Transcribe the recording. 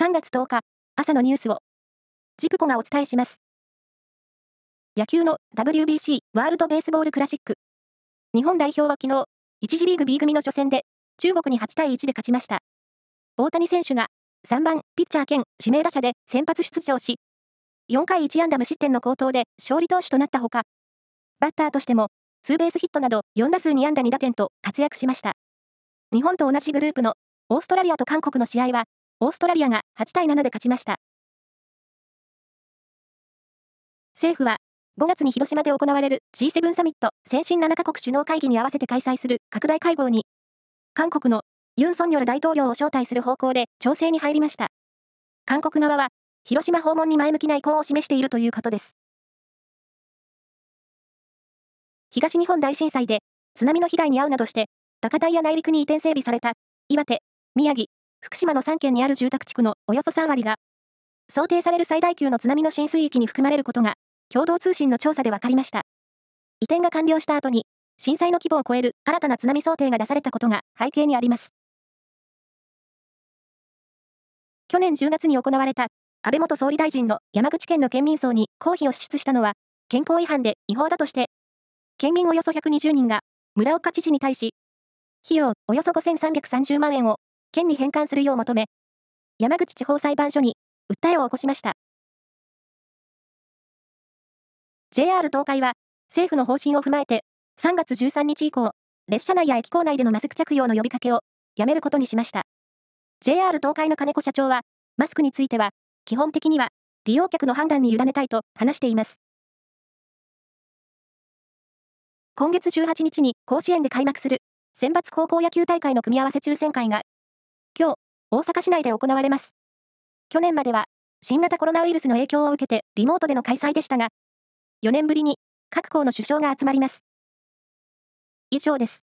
3月10日、朝のニュースを、ジプコがお伝えします。野球の WBC ワールドベースボールクラシック。日本代表は昨日、1次リーグ B 組の初戦で、中国に8対1で勝ちました。大谷選手が3番ピッチャー兼指名打者で先発出場し、4回1安打無失点の好投で勝利投手となったほか、バッターとしてもツーベースヒットなど4打数2安打2打点と活躍しました。日本と同じグループのオーストラリアと韓国の試合はオーストラリアが8対7で勝ちました。政府は、5月に広島で行われる G7 サミット先進7カ国首脳会議に合わせて開催する拡大会合に、韓国のユン・ソンニョル大統領を招待する方向で調整に入りました。韓国側は、広島訪問に前向きな意向を示しているということです。東日本大震災で津波の被害に遭うなどして、高台や内陸に移転整備された岩手、宮城、福島の3県にある住宅地区のおよそ3割が、想定される最大級の津波の浸水域に含まれることが、共同通信の調査で分かりました。移転が完了した後に、震災の規模を超える新たな津波想定が出されたことが背景にあります。去年10月に行われた安倍元総理大臣の山口県の県民葬に公費を支出したのは、憲法違反で違法だとして、県民およそ120人が村岡知事に対し、費用およそ5330万円を県に返還するよう求め、山口地方裁判所に訴えを起こしました。JR 東海は政府の方針を踏まえて3月13日以降、列車内や駅構内でのマスク着用の呼びかけをやめることにしました。JR 東海の金子社長は、マスクについては、基本的には利用客の判断に委ねたいと話しています。今月18日に甲子園で開幕する選抜高校野球大会の組み合わせ抽選会が今日、大阪市内で行われます。去年までは、新型コロナウイルスの影響を受けてリモートでの開催でしたが、4年ぶりに各校の首相が集まります。以上です。